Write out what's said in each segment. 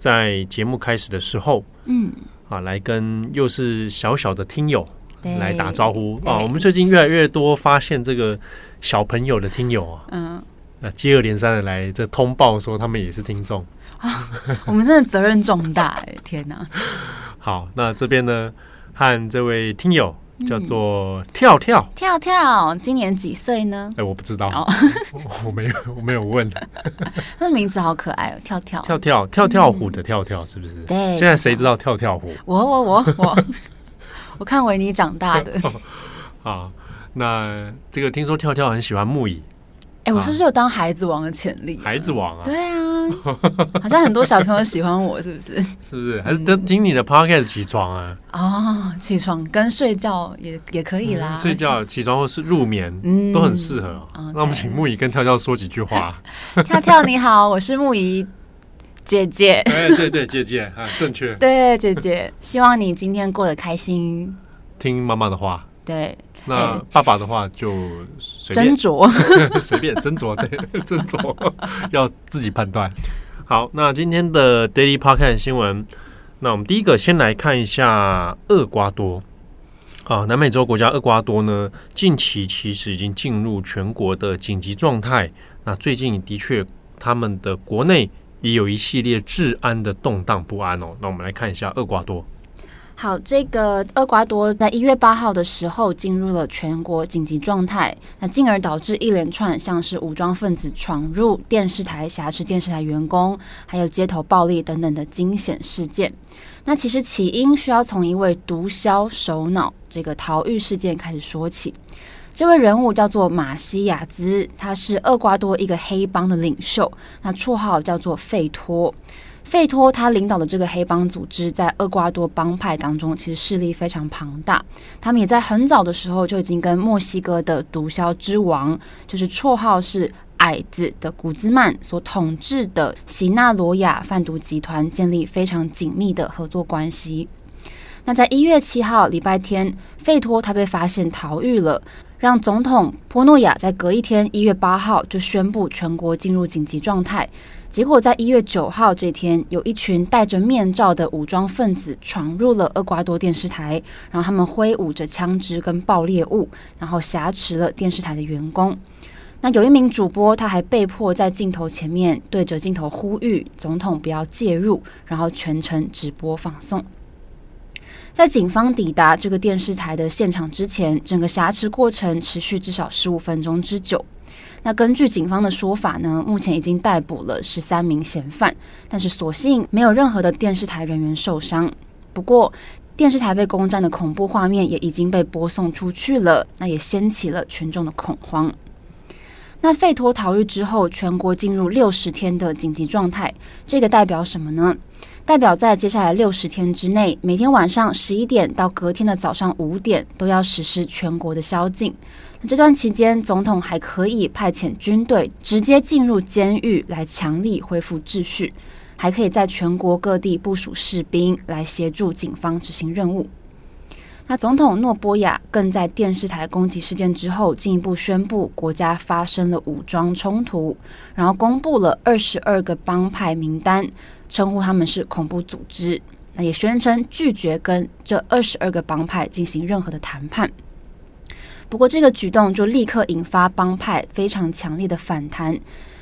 在节目开始的时候，嗯，啊，来跟又是小小的听友来打招呼啊。我们最近越来越多发现这个小朋友的听友啊，嗯，啊接二连三的来这通报说他们也是听众啊。我们真的责任重大哎，天哪！好，那这边呢，和这位听友。叫做跳跳跳跳，今年几岁呢？哎、欸，我不知道，我，我没有，我没有问。他的名字好可爱哦，跳跳跳跳跳跳虎的跳跳是不是？对，现在谁知道跳跳虎？我我我我，我 看维尼长大的。啊，那这个听说跳跳很喜欢木椅。哎、欸，我是不是有当孩子王的潜力、啊？孩子王啊？对啊，好像很多小朋友喜欢我，是不是？是不是？还是等听你的 podcast 起床啊？哦，起床跟睡觉也也可以啦。嗯、睡觉、起床或是入眠，嗯，都很适合。嗯、那我们请木仪跟跳跳说几句话。跳跳你好，我是木仪姐姐。哎，对对，姐姐啊，正确。对，姐姐，希望你今天过得开心。听妈妈的话。对。那爸爸的话就随便斟酌，随便斟酌，对，斟酌 要自己判断。好，那今天的 Daily Podcast 新闻，那我们第一个先来看一下厄瓜多。啊，南美洲国家厄瓜多呢，近期其实已经进入全国的紧急状态。那最近的确，他们的国内也有一系列治安的动荡不安哦。那我们来看一下厄瓜多。好，这个厄瓜多在一月八号的时候进入了全国紧急状态，那进而导致一连串像是武装分子闯入电视台、挟持电视台员工，还有街头暴力等等的惊险事件。那其实起因需要从一位毒枭首脑这个逃狱事件开始说起。这位人物叫做马西亚兹，他是厄瓜多一个黑帮的领袖，那绰号叫做费托。费托他领导的这个黑帮组织，在厄瓜多帮派当中，其实势力非常庞大。他们也在很早的时候就已经跟墨西哥的毒枭之王，就是绰号是矮子的古兹曼所统治的西纳罗亚贩毒集团建立非常紧密的合作关系。那在一月七号礼拜天，费托他被发现逃狱了，让总统波诺亚在隔一天一月八号就宣布全国进入紧急状态。结果，在一月九号这天，有一群戴着面罩的武装分子闯入了厄瓜多电视台，然后他们挥舞着枪支跟爆裂物，然后挟持了电视台的员工。那有一名主播，他还被迫在镜头前面对着镜头呼吁总统不要介入，然后全程直播放送。在警方抵达这个电视台的现场之前，整个挟持过程持续至少十五分钟之久。那根据警方的说法呢，目前已经逮捕了十三名嫌犯，但是所幸没有任何的电视台人员受伤。不过，电视台被攻占的恐怖画面也已经被播送出去了，那也掀起了群众的恐慌。那费托逃狱之后，全国进入六十天的紧急状态，这个代表什么呢？代表在接下来六十天之内，每天晚上十一点到隔天的早上五点都要实施全国的宵禁。这段期间，总统还可以派遣军队直接进入监狱来强力恢复秩序，还可以在全国各地部署士兵来协助警方执行任务。那总统诺波亚更在电视台攻击事件之后，进一步宣布国家发生了武装冲突，然后公布了二十二个帮派名单，称呼他们是恐怖组织。那也宣称拒绝跟这二十二个帮派进行任何的谈判。不过，这个举动就立刻引发帮派非常强烈的反弹。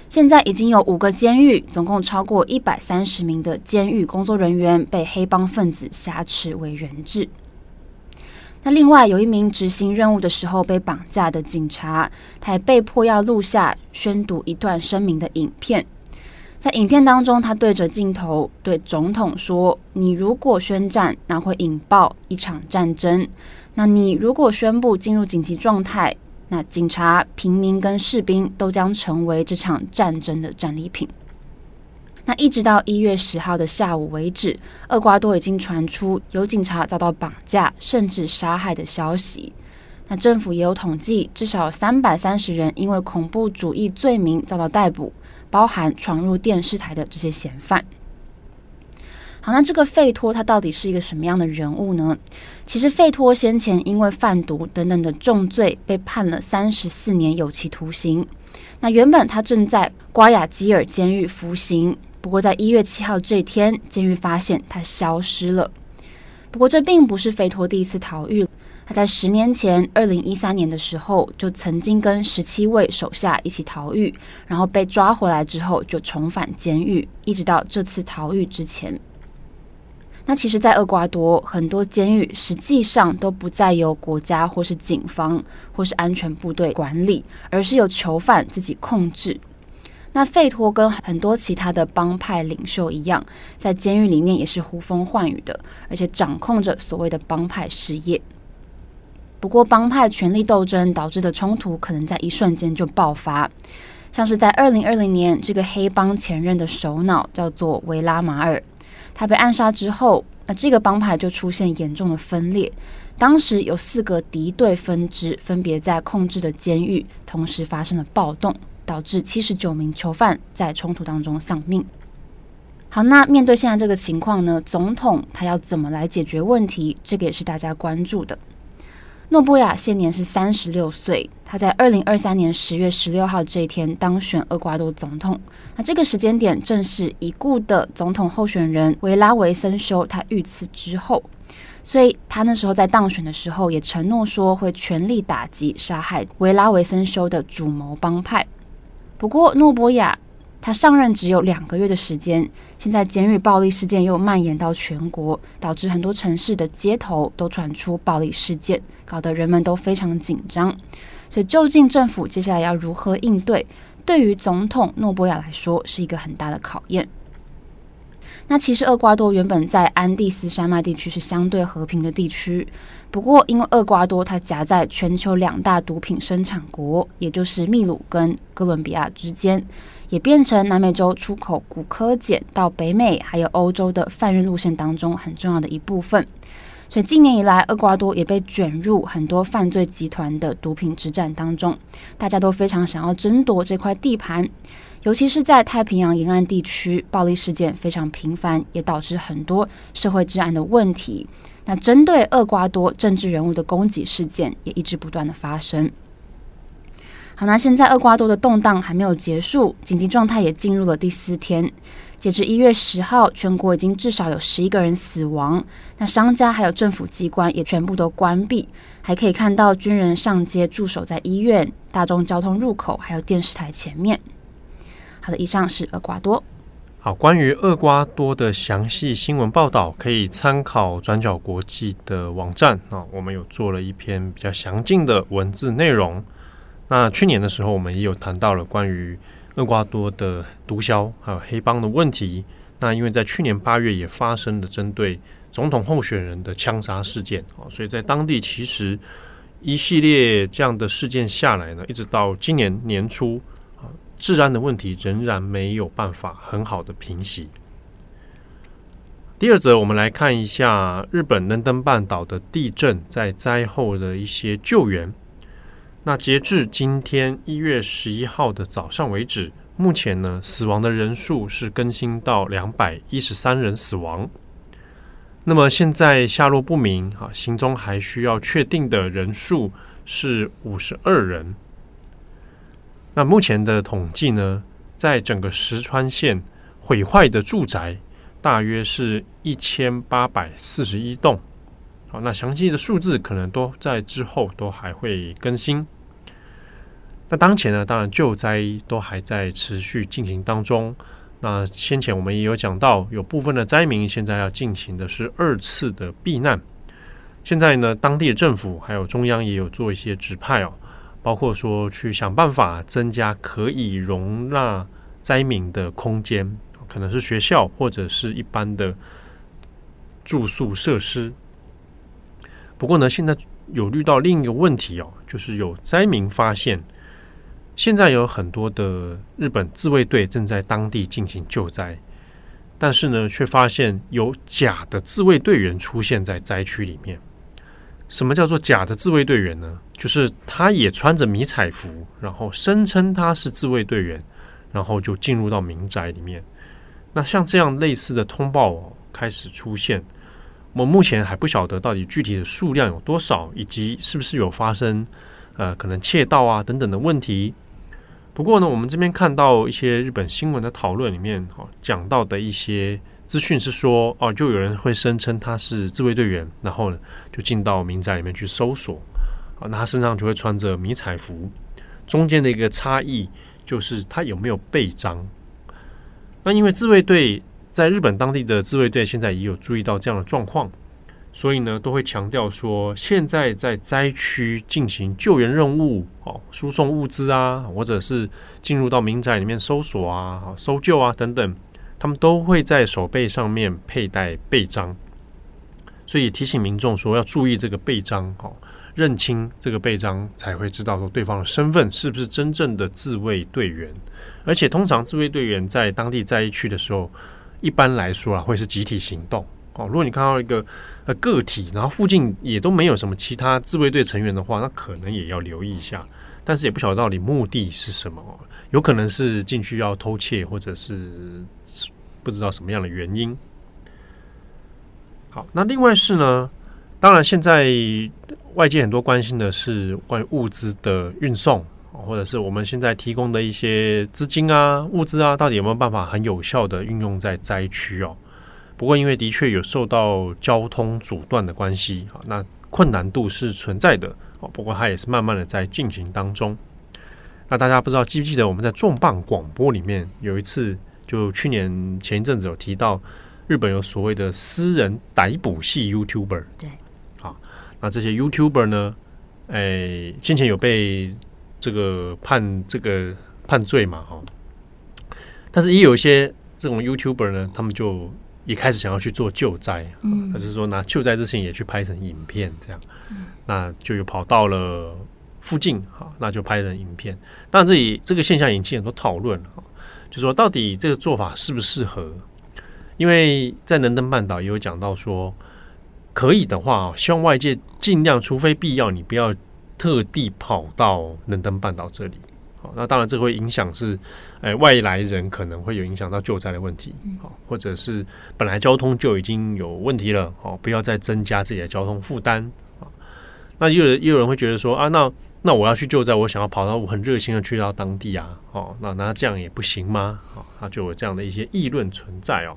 现在已经有五个监狱，总共超过一百三十名的监狱工作人员被黑帮分子挟持为人质。那另外有一名执行任务的时候被绑架的警察，他也被迫要录下宣读一段声明的影片。在影片当中，他对着镜头对总统说：“你如果宣战，那会引爆一场战争。”那你如果宣布进入紧急状态，那警察、平民跟士兵都将成为这场战争的战利品。那一直到一月十号的下午为止，厄瓜多已经传出有警察遭到绑架甚至杀害的消息。那政府也有统计，至少三百三十人因为恐怖主义罪名遭到逮捕，包含闯入电视台的这些嫌犯。好，那这个费托他到底是一个什么样的人物呢？其实费托先前因为贩毒等等的重罪被判了三十四年有期徒刑。那原本他正在瓜亚基尔监狱服刑。不过，在一月七号这天，监狱发现他消失了。不过，这并不是费托第一次逃狱。他在十年前，二零一三年的时候，就曾经跟十七位手下一起逃狱，然后被抓回来之后，就重返监狱，一直到这次逃狱之前。那其实，在厄瓜多，很多监狱实际上都不再由国家或是警方或是安全部队管理，而是由囚犯自己控制。那费托跟很多其他的帮派领袖一样，在监狱里面也是呼风唤雨的，而且掌控着所谓的帮派事业。不过，帮派权力斗争导致的冲突可能在一瞬间就爆发，像是在二零二零年，这个黑帮前任的首脑叫做维拉马尔，他被暗杀之后，那这个帮派就出现严重的分裂。当时有四个敌对分支分别在控制的监狱，同时发生了暴动。导致七十九名囚犯在冲突当中丧命。好，那面对现在这个情况呢，总统他要怎么来解决问题？这个也是大家关注的。诺波亚现年是三十六岁，他在二零二三年十月十六号这一天当选厄瓜多总统。那这个时间点正是已故的总统候选人维拉维森修他遇刺之后，所以他那时候在当选的时候也承诺说会全力打击杀害维拉维森修的主谋帮派。不过，诺波亚他上任只有两个月的时间，现在监狱暴力事件又蔓延到全国，导致很多城市的街头都传出暴力事件，搞得人们都非常紧张。所以，究竟政府接下来要如何应对，对于总统诺波亚来说是一个很大的考验。那其实，厄瓜多原本在安第斯山脉地区是相对和平的地区。不过，因为厄瓜多它夹在全球两大毒品生产国，也就是秘鲁跟哥伦比亚之间，也变成南美洲出口古柯碱到北美还有欧洲的贩运路线当中很重要的一部分。所以，近年以来，厄瓜多也被卷入很多犯罪集团的毒品之战当中，大家都非常想要争夺这块地盘。尤其是在太平洋沿岸地区，暴力事件非常频繁，也导致很多社会治安的问题。那针对厄瓜多政治人物的攻击事件也一直不断的发生。好，那现在厄瓜多的动荡还没有结束，紧急状态也进入了第四天。截至一月十号，全国已经至少有十一个人死亡。那商家还有政府机关也全部都关闭，还可以看到军人上街驻守在医院、大众交通入口还有电视台前面。好的，以上是厄瓜多。好，关于厄瓜多的详细新闻报道，可以参考转角国际的网站啊。我们有做了一篇比较详尽的文字内容。那去年的时候，我们也有谈到了关于厄瓜多的毒枭还有黑帮的问题。那因为在去年八月也发生了针对总统候选人的枪杀事件啊，所以在当地其实一系列这样的事件下来呢，一直到今年年初。治安的问题仍然没有办法很好的平息。第二则，我们来看一下日本能登半岛的地震在灾后的一些救援。那截至今天一月十一号的早上为止，目前呢，死亡的人数是更新到两百一十三人死亡。那么现在下落不明啊，心中还需要确定的人数是五十二人。那目前的统计呢，在整个石川县毁坏的住宅大约是一千八百四十一栋。好，那详细的数字可能都在之后都还会更新。那当前呢，当然救灾都还在持续进行当中。那先前我们也有讲到，有部分的灾民现在要进行的是二次的避难。现在呢，当地的政府还有中央也有做一些指派哦。包括说去想办法增加可以容纳灾民的空间，可能是学校或者是一般的住宿设施。不过呢，现在有遇到另一个问题哦，就是有灾民发现，现在有很多的日本自卫队正在当地进行救灾，但是呢，却发现有假的自卫队员出现在灾区里面。什么叫做假的自卫队员呢？就是他也穿着迷彩服，然后声称他是自卫队员，然后就进入到民宅里面。那像这样类似的通报哦，开始出现，我们目前还不晓得到底具体的数量有多少，以及是不是有发生呃可能窃盗啊等等的问题。不过呢，我们这边看到一些日本新闻的讨论里面，哈，讲到的一些资讯是说，哦，就有人会声称他是自卫队员，然后呢，就进到民宅里面去搜索，啊，那他身上就会穿着迷彩服，中间的一个差异就是他有没有背章。那因为自卫队在日本当地的自卫队现在也有注意到这样的状况。所以呢，都会强调说，现在在灾区进行救援任务，哦，输送物资啊，或者是进入到民宅里面搜索啊、搜救啊等等，他们都会在手背上面佩戴背章，所以提醒民众说要注意这个背章，哦，认清这个背章，才会知道说对方的身份是不是真正的自卫队员。而且，通常自卫队员在当地灾区的时候，一般来说啊，会是集体行动。哦，如果你看到一个呃个体，然后附近也都没有什么其他自卫队成员的话，那可能也要留意一下。但是也不晓得到底目的是什么，有可能是进去要偷窃，或者是不知道什么样的原因。好，那另外是呢，当然现在外界很多关心的是关于物资的运送，或者是我们现在提供的一些资金啊、物资啊，到底有没有办法很有效的运用在灾区哦？不过，因为的确有受到交通阻断的关系，啊，那困难度是存在的哦。不过，它也是慢慢的在进行当中。那大家不知道记不记得我们在重磅广播里面有一次，就去年前一阵子有提到，日本有所谓的私人逮捕系 YouTuber。对，好，那这些 YouTuber 呢，哎，先前有被这个判这个判罪嘛，哈。但是也有一些这种 YouTuber 呢，他们就也开始想要去做救灾，嗯，还是说拿救灾之前也去拍成影片这样，嗯，那就又跑到了附近，哈，那就拍成影片。当然，这里这个现象引起很多讨论，就说到底这个做法适不适合？因为在能登半岛也有讲到说，可以的话，希望外界尽量，除非必要，你不要特地跑到能登半岛这里。好，那当然这会影响是。哎，外来人可能会有影响到救灾的问题，好，或者是本来交通就已经有问题了，好，不要再增加自己的交通负担啊。那也有也有人会觉得说啊，那那我要去救灾，我想要跑到我很热心的去到当地啊，哦，那那这样也不行吗？啊，那就有这样的一些议论存在哦。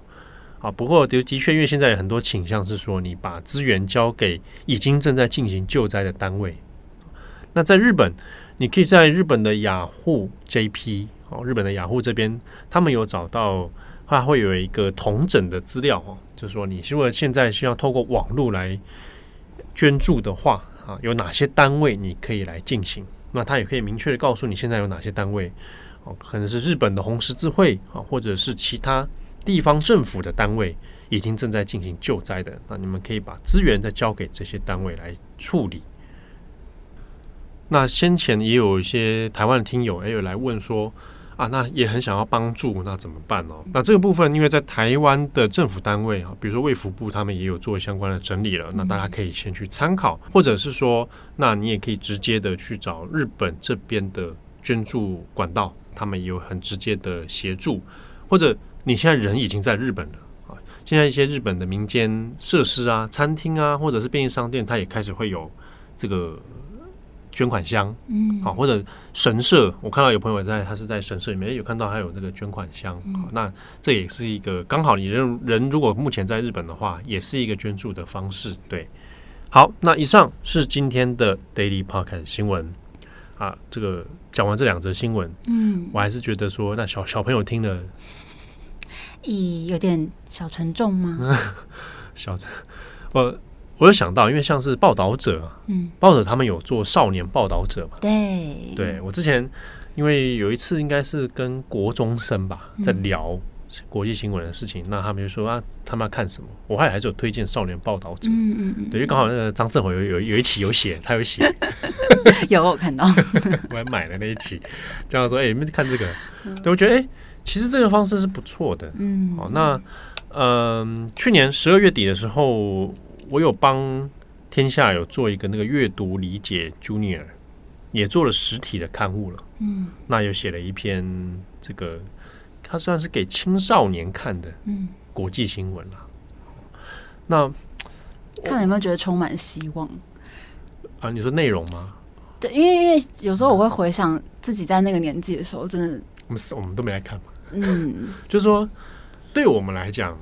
啊，不过的的确，因为现在有很多倾向是说，你把资源交给已经正在进行救灾的单位。那在日本，你可以在日本的雅虎 JP。哦，日本的雅虎这边，他们有找到，它会有一个统整的资料哦，就是说，你如果现在需要透过网络来捐助的话，啊，有哪些单位你可以来进行？那他也可以明确的告诉你现在有哪些单位，哦，可能是日本的红十字会啊，或者是其他地方政府的单位已经正在进行救灾的，那你们可以把资源再交给这些单位来处理。那先前也有一些台湾的听友也有来问说。啊，那也很想要帮助，那怎么办呢？那这个部分，因为在台湾的政府单位啊，比如说卫福部，他们也有做相关的整理了，那大家可以先去参考，或者是说，那你也可以直接的去找日本这边的捐助管道，他们也有很直接的协助，或者你现在人已经在日本了啊，现在一些日本的民间设施啊、餐厅啊，或者是便利商店，它也开始会有这个。捐款箱，嗯，好，或者神社，我看到有朋友在，他是在神社里面有看到还有那个捐款箱，嗯，那这也是一个刚好你人人如果目前在日本的话，也是一个捐助的方式，对。好，那以上是今天的 Daily Podcast 新闻啊，这个讲完这两则新闻，嗯，我还是觉得说，那小小朋友听了，咦，有点小沉重吗？小沉，我。我有想到，因为像是报道者，嗯，报道者他们有做少年报道者嘛？对，对我之前因为有一次应该是跟国中生吧，在聊国际新闻的事情，嗯，那他们就说啊，他们要看什么？我后来还是有推荐少年报道者，嗯嗯嗯，对，因为刚好那个张正宏有有有一期有写，他有写，有我看到，我还买了那一期，这样说，哎，你们看这个，对我觉得，哎，其实这个方式是不错的。嗯，好，那嗯、呃，去年十二月底的时候，我有帮天下有做一个那个阅读理解 Junior，也做了实体的刊物了。嗯，那又写了一篇这个，它算是给青少年看的，嗯，国际新闻了。那看了有没有觉得充满希望？啊，你说内容吗？对，因为因为有时候我会回想自己在那个年纪的时候，真的，我们我们都没来看嘛。嗯，就是说，对我们来讲，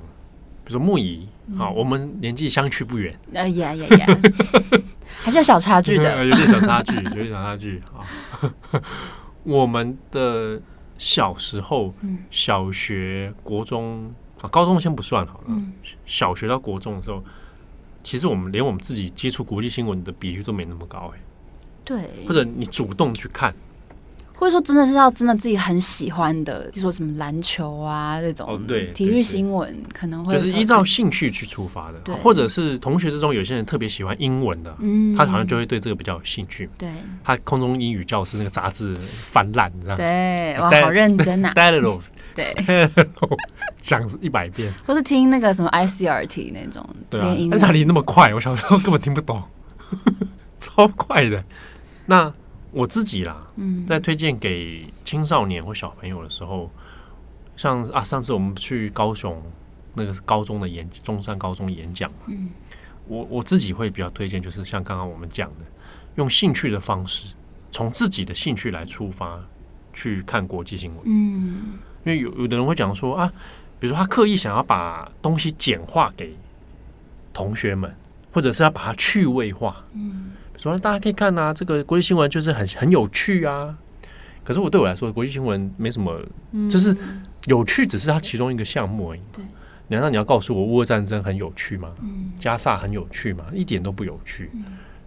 比如说木仪啊，我们年纪相去不远，呃呀呀呀，还是有小差距的，有点小差距，有点小差距啊。我们的小时候，小学、国中啊，高中先不算好了，小学到国中的时候。其实我们连我们自己接触国际新闻的比率都没那么高哎，对，或者你主动去看，或者说真的是要真的自己很喜欢的，就说什么篮球啊这种，哦对，体育新闻可能会就是依照兴趣去出发的，或者是同学之中有些人特别喜欢英文的，嗯，他好像就会对这个比较有兴趣，对，他空中英语教师那个杂志翻烂，你知道吗？对，哇，好认真呐，对，讲一百遍，或是听那个什么 ICRT 那种，对啊，那哪里那么快？我小时候根本听不懂，超快的。那我自己啦，嗯，在推荐给青少年或小朋友的时候，像啊，上次我们去高雄那个是高中的演中山高中演讲嘛，嗯，我我自己会比较推荐，就是像刚刚我们讲的，用兴趣的方式，从自己的兴趣来出发去看国际新闻，嗯。因为有有的人会讲说啊，比如说他刻意想要把东西简化给同学们，或者是要把它趣味化。嗯，所以大家可以看啊，这个国际新闻就是很很有趣啊。可是我对我来说，国际新闻没什么，就是有趣只是它其中一个项目而已。对，难道你要告诉我乌俄战争很有趣吗？嗯，加萨很有趣吗？一点都不有趣。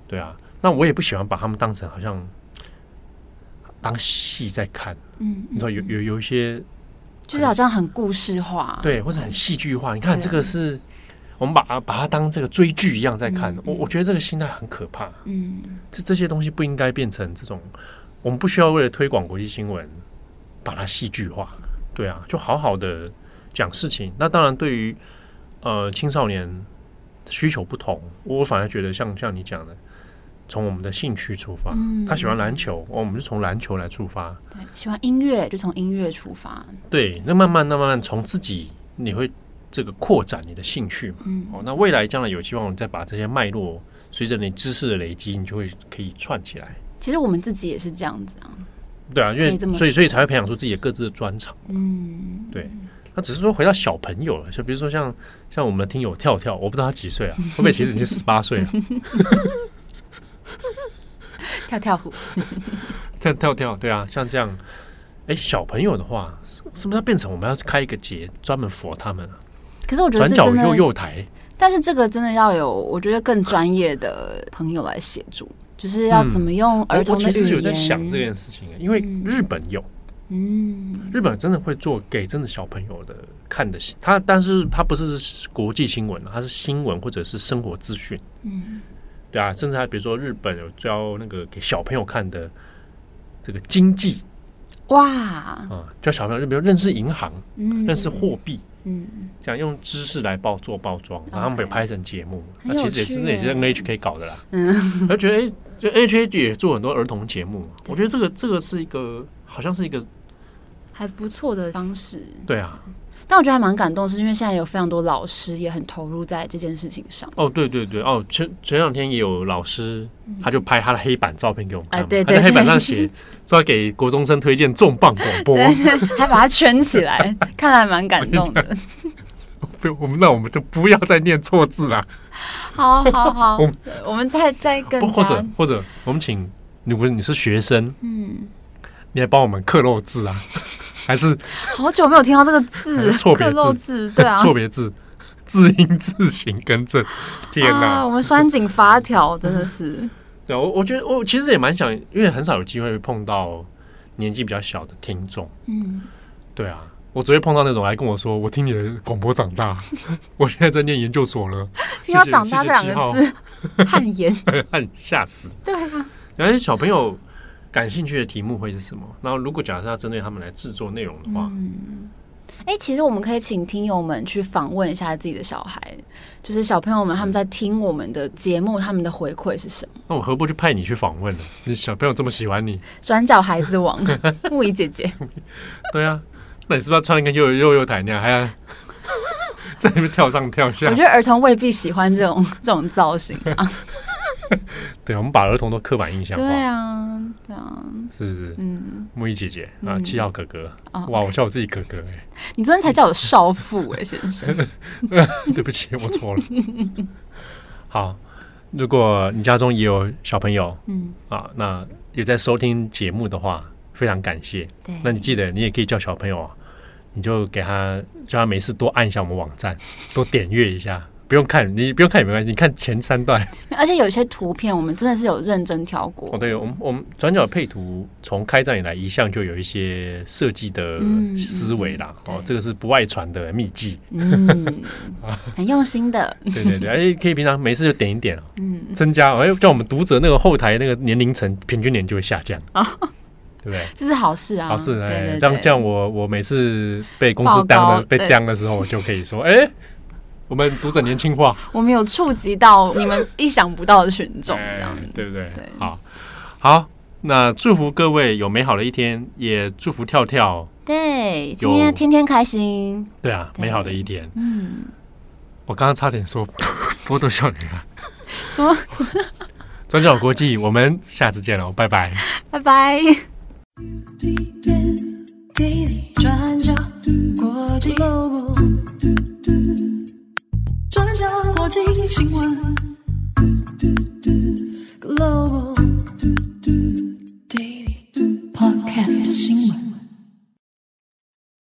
对啊，那我也不喜欢把他们当成好像当戏在看。嗯，你知道有有有一些。就是好像很故事化，对，或者很戏剧化。你看这个是，我们把它把它当这个追剧一样在看。我我觉得这个心态很可怕。嗯，这这些东西不应该变成这种，我们不需要为了推广国际新闻把它戏剧化。对啊，就好好的讲事情。那当然，对于呃青少年需求不同，我反而觉得像像你讲的。从我们的兴趣出发，嗯、他喜欢篮球，我们就从篮球来出发。对，喜欢音乐就从音乐出发。对，那慢慢、慢慢从自己，你会这个扩展你的兴趣嘛？嗯，哦，那未来将来有希望你再把这些脉络，随着你知识的累积，你就会可以串起来。其实我们自己也是这样子啊。对啊，因为所以所以才会培养出自己的各自的专长。嗯，对。那只是说回到小朋友了，就比如说像像我们的听友跳跳，我不知道他几岁啊？会不会其实已经十八岁了？跳跳虎，跳跳跳，对啊，像这样，哎，小朋友的话，是不是要变成我们要开一个节专门 for 他们啊？可是我觉得转角幼幼台，但是这个真的要有，我觉得更专业的朋友来协助，就是要怎么用儿童的语言。我其实有在想这件事情，因为日本有，嗯，日本真的会做给真的小朋友的看的，他但是他不是国际新闻，他是新闻或者是生活资讯，嗯。对啊，甚至还比如说日本有教那个给小朋友看的这个经济，哇，啊，教小朋友，比如认识银行，嗯，认识货币，嗯，这样用知识来包做包装，然后他们被拍成节目，那其实也是那也是 NHK 搞的啦，嗯，而觉得哎，就 NHK 也做很多儿童节目，我觉得这个这个是一个好像是一个还不错的方式，对啊。但我觉得还蛮感动，是因为现在有非常多老师也很投入在这件事情上。哦，对对对，哦，前前两天也有老师，他就拍他的黑板照片给我们看，他在黑板上写 说要给国中生推荐重磅广播，还把它圈起来，看来还蛮感动的。不，我们那我们就不要再念错字了。好 好好，我我们再再跟或者或者我们请你不是你是学生，嗯，你来帮我们刻漏字啊。还是好久没有听到这个字，错别字，对啊，错别字，字音字形更正。天哪，啊，我们拴紧发条真的是。对，我我觉得我其实也蛮想，因为很少有机会碰到年纪比较小的听众。嗯，对啊，我只会碰到那种来跟我说，我听你的广播长大，我现在在念研究所了。听到“长大”这两个字，汗颜，汗吓死。对啊，而且小朋友。感兴趣的题目会是什么？然后如果假设要针对他们来制作内容的话，嗯，哎、欸，其实我们可以请听友们去访问一下自己的小孩，就是小朋友们他们在听我们的节目，他们的回馈是什么？那我何不就派你去访问呢？你小朋友这么喜欢你，转角孩子王 木仪姐姐，对啊，那你是不是要穿一个幼幼幼台那样，还要 在那边跳上跳下？我觉得儿童未必喜欢这种这种造型啊。对，我们把儿童都刻板印象化。对啊，对啊，是不是？嗯，木易姐姐啊，七号哥哥，哦、哇，我叫我自己哥哥哎、欸。你昨天才叫我少妇哎、欸，先生。对不起，我错了。好，如果你家中也有小朋友，嗯啊，那也在收听节目的话，非常感谢。对，那你记得，你也可以叫小朋友啊，你就给他叫他每次多按一下我们网站，多点阅一下。不用看，你不用看也没关系。你看前三段，而且有一些图片，我们真的是有认真挑过。哦，对，我们我们转角配图从开战以来，一向就有一些设计的思维啦。哦，这个是不外传的秘籍，嗯，很用心的。对对对，而且可以平常没事就点一点，嗯，增加，哎，叫我们读者那个后台那个年龄层平均年就会下降啊，哦、对不对？这是好事啊，好事。对对对，这样这样我我每次被公司当的被当的时候，我就可以说，哎。我们读者年轻化，我们有触及到你们意想不到的群众，这样、对不对？对，好，好，那祝福各位有美好的一天，也祝福跳跳，对，今天天天开心，对啊，美好的一天，嗯，我刚刚差点说波多少女了，什么？转角国际，我们下次见喽，拜拜，拜拜。转角国际。国际新闻。Global Daily Podcast 新闻。